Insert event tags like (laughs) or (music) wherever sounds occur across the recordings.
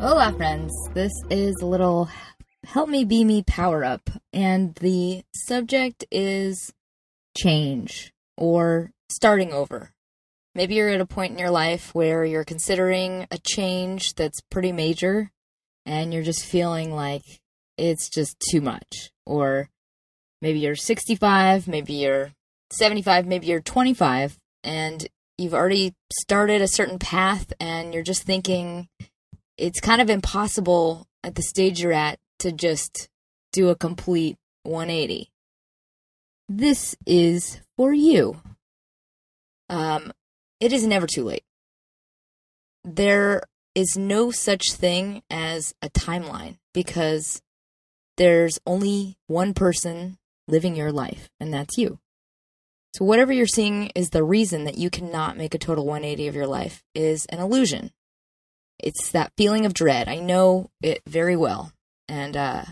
Hola, friends. This is a little Help Me Be Me Power Up, and the subject is change or starting over. Maybe you're at a point in your life where you're considering a change that's pretty major, and you're just feeling like it's just too much. Or maybe you're 65, maybe you're 75, maybe you're 25, and you've already started a certain path, and you're just thinking, it's kind of impossible at the stage you're at to just do a complete 180. This is for you. Um, it is never too late. There is no such thing as a timeline because there's only one person living your life, and that's you. So, whatever you're seeing is the reason that you cannot make a total 180 of your life is an illusion. It's that feeling of dread. I know it very well. And uh,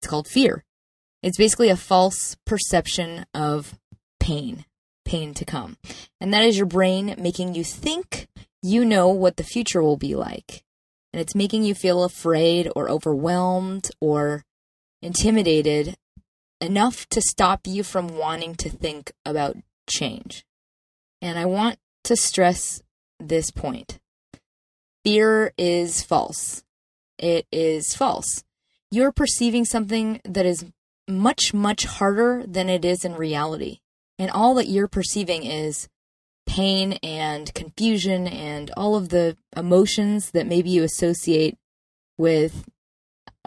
it's called fear. It's basically a false perception of pain, pain to come. And that is your brain making you think you know what the future will be like. And it's making you feel afraid or overwhelmed or intimidated enough to stop you from wanting to think about change. And I want to stress this point fear is false. It is false. You're perceiving something that is much, much harder than it is in reality. And all that you're perceiving is pain and confusion and all of the emotions that maybe you associate with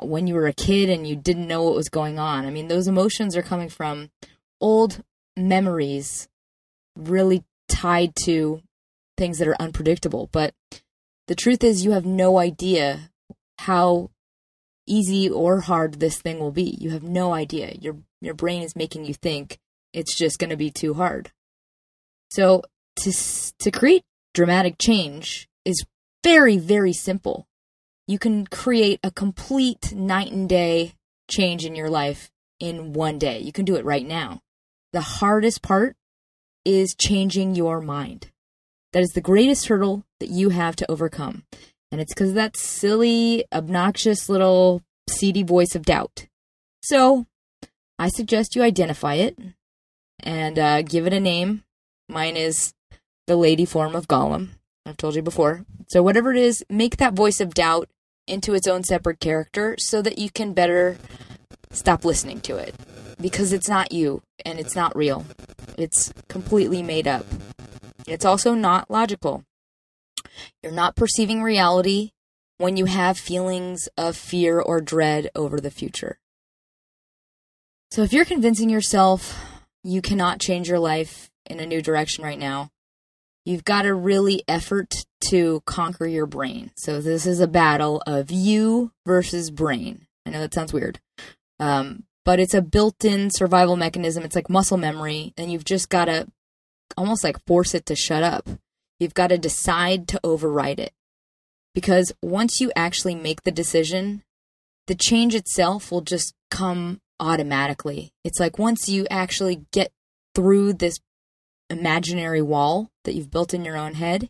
when you were a kid and you didn't know what was going on. I mean, those emotions are coming from old memories really tied to things that are unpredictable. But the truth is, you have no idea how easy or hard this thing will be. You have no idea. Your your brain is making you think it's just going to be too hard. So to to create dramatic change is very very simple. You can create a complete night and day change in your life in one day. You can do it right now. The hardest part is changing your mind. That is the greatest hurdle that you have to overcome. And it's because that silly, obnoxious little seedy voice of doubt. So I suggest you identify it and uh, give it a name. Mine is the lady form of Gollum. I've told you before. So, whatever it is, make that voice of doubt into its own separate character so that you can better stop listening to it. Because it's not you and it's not real. It's completely made up. It's also not logical. You're not perceiving reality when you have feelings of fear or dread over the future. So if you're convincing yourself you cannot change your life in a new direction right now, you've got to really effort to conquer your brain. So this is a battle of you versus brain. I know that sounds weird. Um, but it's a built-in survival mechanism. It's like muscle memory, and you've just got to almost like force it to shut up. You've got to decide to override it. Because once you actually make the decision, the change itself will just come automatically. It's like once you actually get through this imaginary wall that you've built in your own head,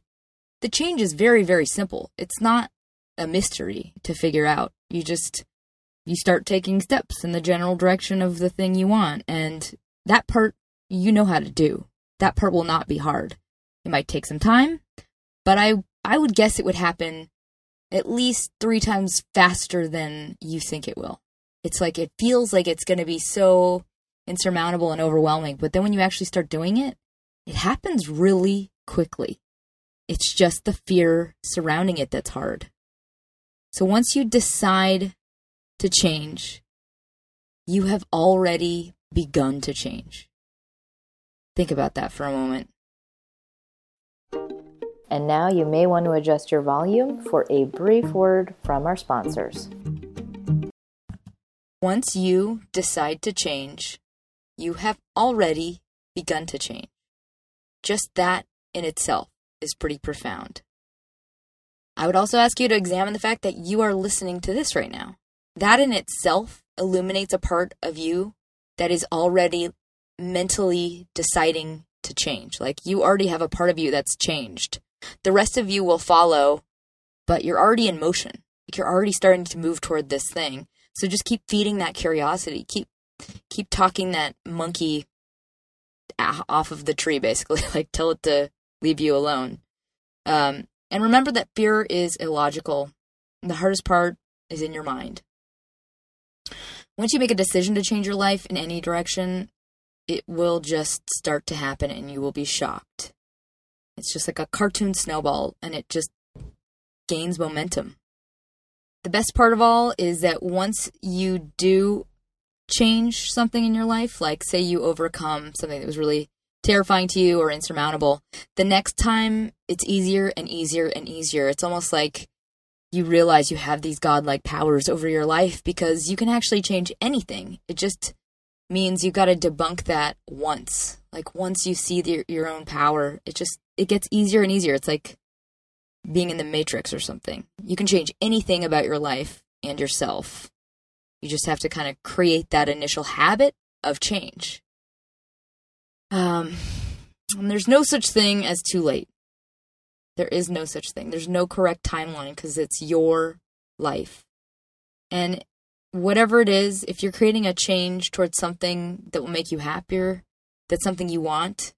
the change is very, very simple. It's not a mystery to figure out. You just you start taking steps in the general direction of the thing you want and that part you know how to do that part will not be hard. It might take some time, but I I would guess it would happen at least 3 times faster than you think it will. It's like it feels like it's going to be so insurmountable and overwhelming, but then when you actually start doing it, it happens really quickly. It's just the fear surrounding it that's hard. So once you decide to change, you have already begun to change. Think about that for a moment. And now you may want to adjust your volume for a brief word from our sponsors. Once you decide to change, you have already begun to change. Just that in itself is pretty profound. I would also ask you to examine the fact that you are listening to this right now. That in itself illuminates a part of you that is already mentally deciding to change. Like you already have a part of you that's changed. The rest of you will follow, but you're already in motion. Like you're already starting to move toward this thing. So just keep feeding that curiosity. Keep keep talking that monkey off of the tree basically. (laughs) like tell it to leave you alone. Um and remember that fear is illogical. The hardest part is in your mind. Once you make a decision to change your life in any direction, it will just start to happen and you will be shocked. It's just like a cartoon snowball and it just gains momentum. The best part of all is that once you do change something in your life, like say you overcome something that was really terrifying to you or insurmountable, the next time it's easier and easier and easier. It's almost like you realize you have these godlike powers over your life because you can actually change anything. It just means you got to debunk that once. Like once you see the, your own power, it just it gets easier and easier. It's like being in the matrix or something. You can change anything about your life and yourself. You just have to kind of create that initial habit of change. Um, there's no such thing as too late. There is no such thing. There's no correct timeline because it's your life. And whatever it is, if you're creating a change towards something that will make you happier, that's something you want,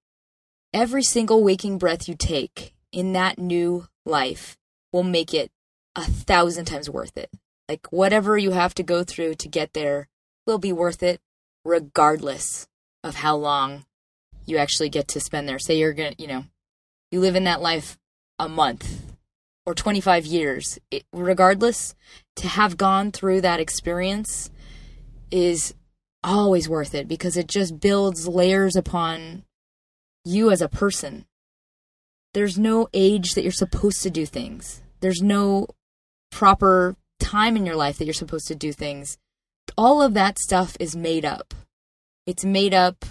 every single waking breath you take in that new life will make it a thousand times worth it. Like whatever you have to go through to get there will be worth it regardless of how long you actually get to spend there. Say you're going to, you know, you live in that life a month or 25 years. It, regardless, to have gone through that experience is always worth it because it just builds layers upon you as a person. There's no age that you're supposed to do things. There's no proper time in your life that you're supposed to do things. All of that stuff is made up. It's made up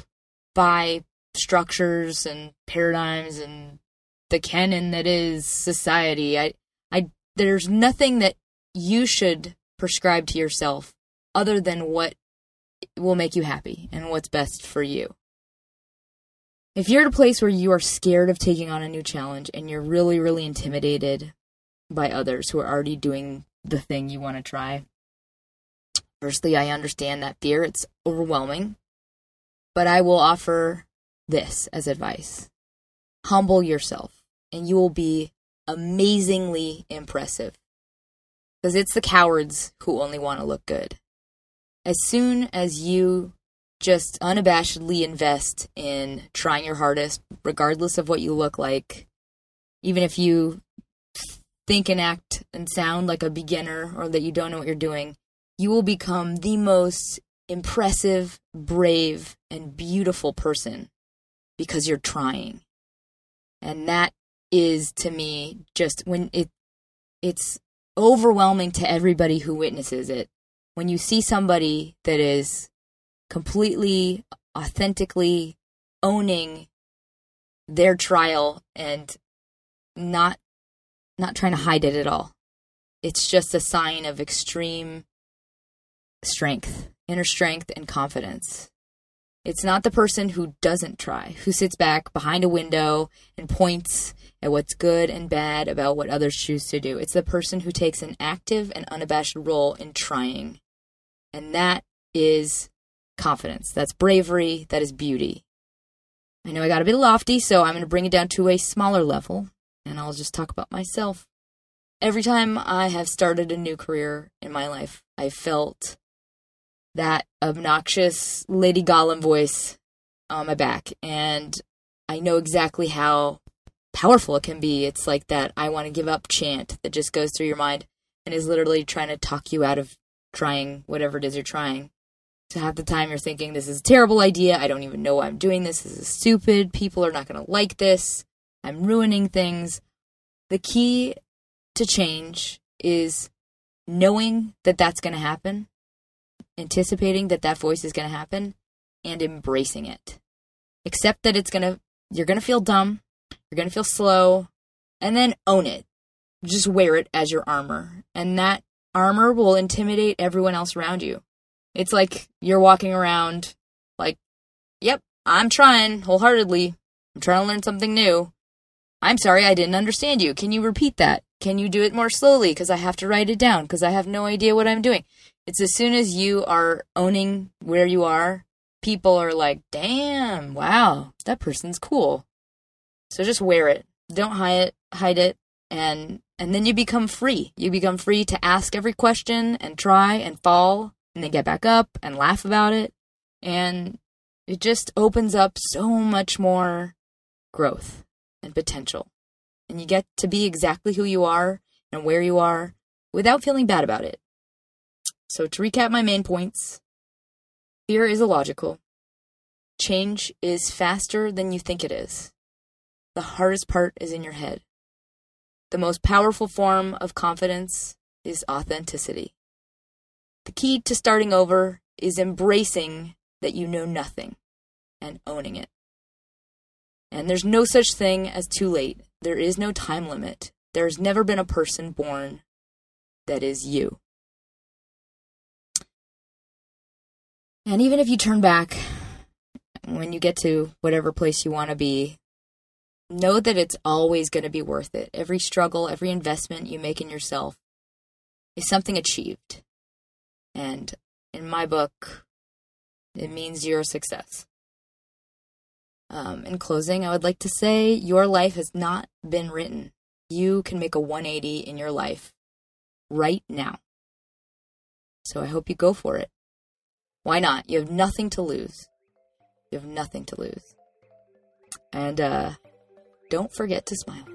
by structures and paradigms and the canon that is society. I, I, there's nothing that you should prescribe to yourself other than what will make you happy and what's best for you. If you're at a place where you are scared of taking on a new challenge and you're really, really intimidated by others who are already doing the thing you want to try, firstly, I understand that fear. It's overwhelming. But I will offer this as advice humble yourself, and you will be amazingly impressive. Because it's the cowards who only want to look good. As soon as you just unabashedly invest in trying your hardest, regardless of what you look like, even if you think and act and sound like a beginner or that you don't know what you're doing, you will become the most impressive, brave, and beautiful person because you're trying. And that is to me just when it it's overwhelming to everybody who witnesses it. When you see somebody that is completely authentically owning their trial and not not trying to hide it at all. It's just a sign of extreme strength, inner strength and confidence. It's not the person who doesn't try, who sits back behind a window and points at what's good and bad about what others choose to do. It's the person who takes an active and unabashed role in trying. And that is confidence. That's bravery. That is beauty. I know I got a bit lofty, so I'm going to bring it down to a smaller level, and I'll just talk about myself. Every time I have started a new career in my life, I felt that obnoxious Lady Gollum voice on my back, and I know exactly how powerful it can be. It's like that I want to give up chant that just goes through your mind and is literally trying to talk you out of trying whatever it is you're trying. So half the time you're thinking, this is a terrible idea. I don't even know why I'm doing this. This is stupid. People are not going to like this. I'm ruining things. The key to change is knowing that that's going to happen, anticipating that that voice is going to happen, and embracing it. Accept that it's going to, you're going to feel dumb, you're going to feel slow, and then own it. Just wear it as your armor. And that armor will intimidate everyone else around you. It's like you're walking around like, yep, I'm trying wholeheartedly. I'm trying to learn something new. I'm sorry I didn't understand you. Can you repeat that? Can you do it more slowly? Because I have to write it down because I have no idea what I'm doing. It's as soon as you are owning where you are, people are like, damn, wow, that person's cool. So just wear it. Don't hide it, hide it, and and then you become free. You become free to ask every question and try and fall and then get back up and laugh about it. And it just opens up so much more growth and potential. And you get to be exactly who you are and where you are without feeling bad about it. So, to recap my main points fear is illogical, change is faster than you think it is. The hardest part is in your head. The most powerful form of confidence is authenticity. The key to starting over is embracing that you know nothing and owning it. And there's no such thing as too late. There is no time limit. There's never been a person born that is you. And even if you turn back when you get to whatever place you want to be, know that it's always going to be worth it. Every struggle, every investment you make in yourself is something achieved. And in my book, it means you're a success. Um, in closing, I would like to say your life has not been written. You can make a 180 in your life right now. So I hope you go for it. Why not? You have nothing to lose. You have nothing to lose. And uh, don't forget to smile.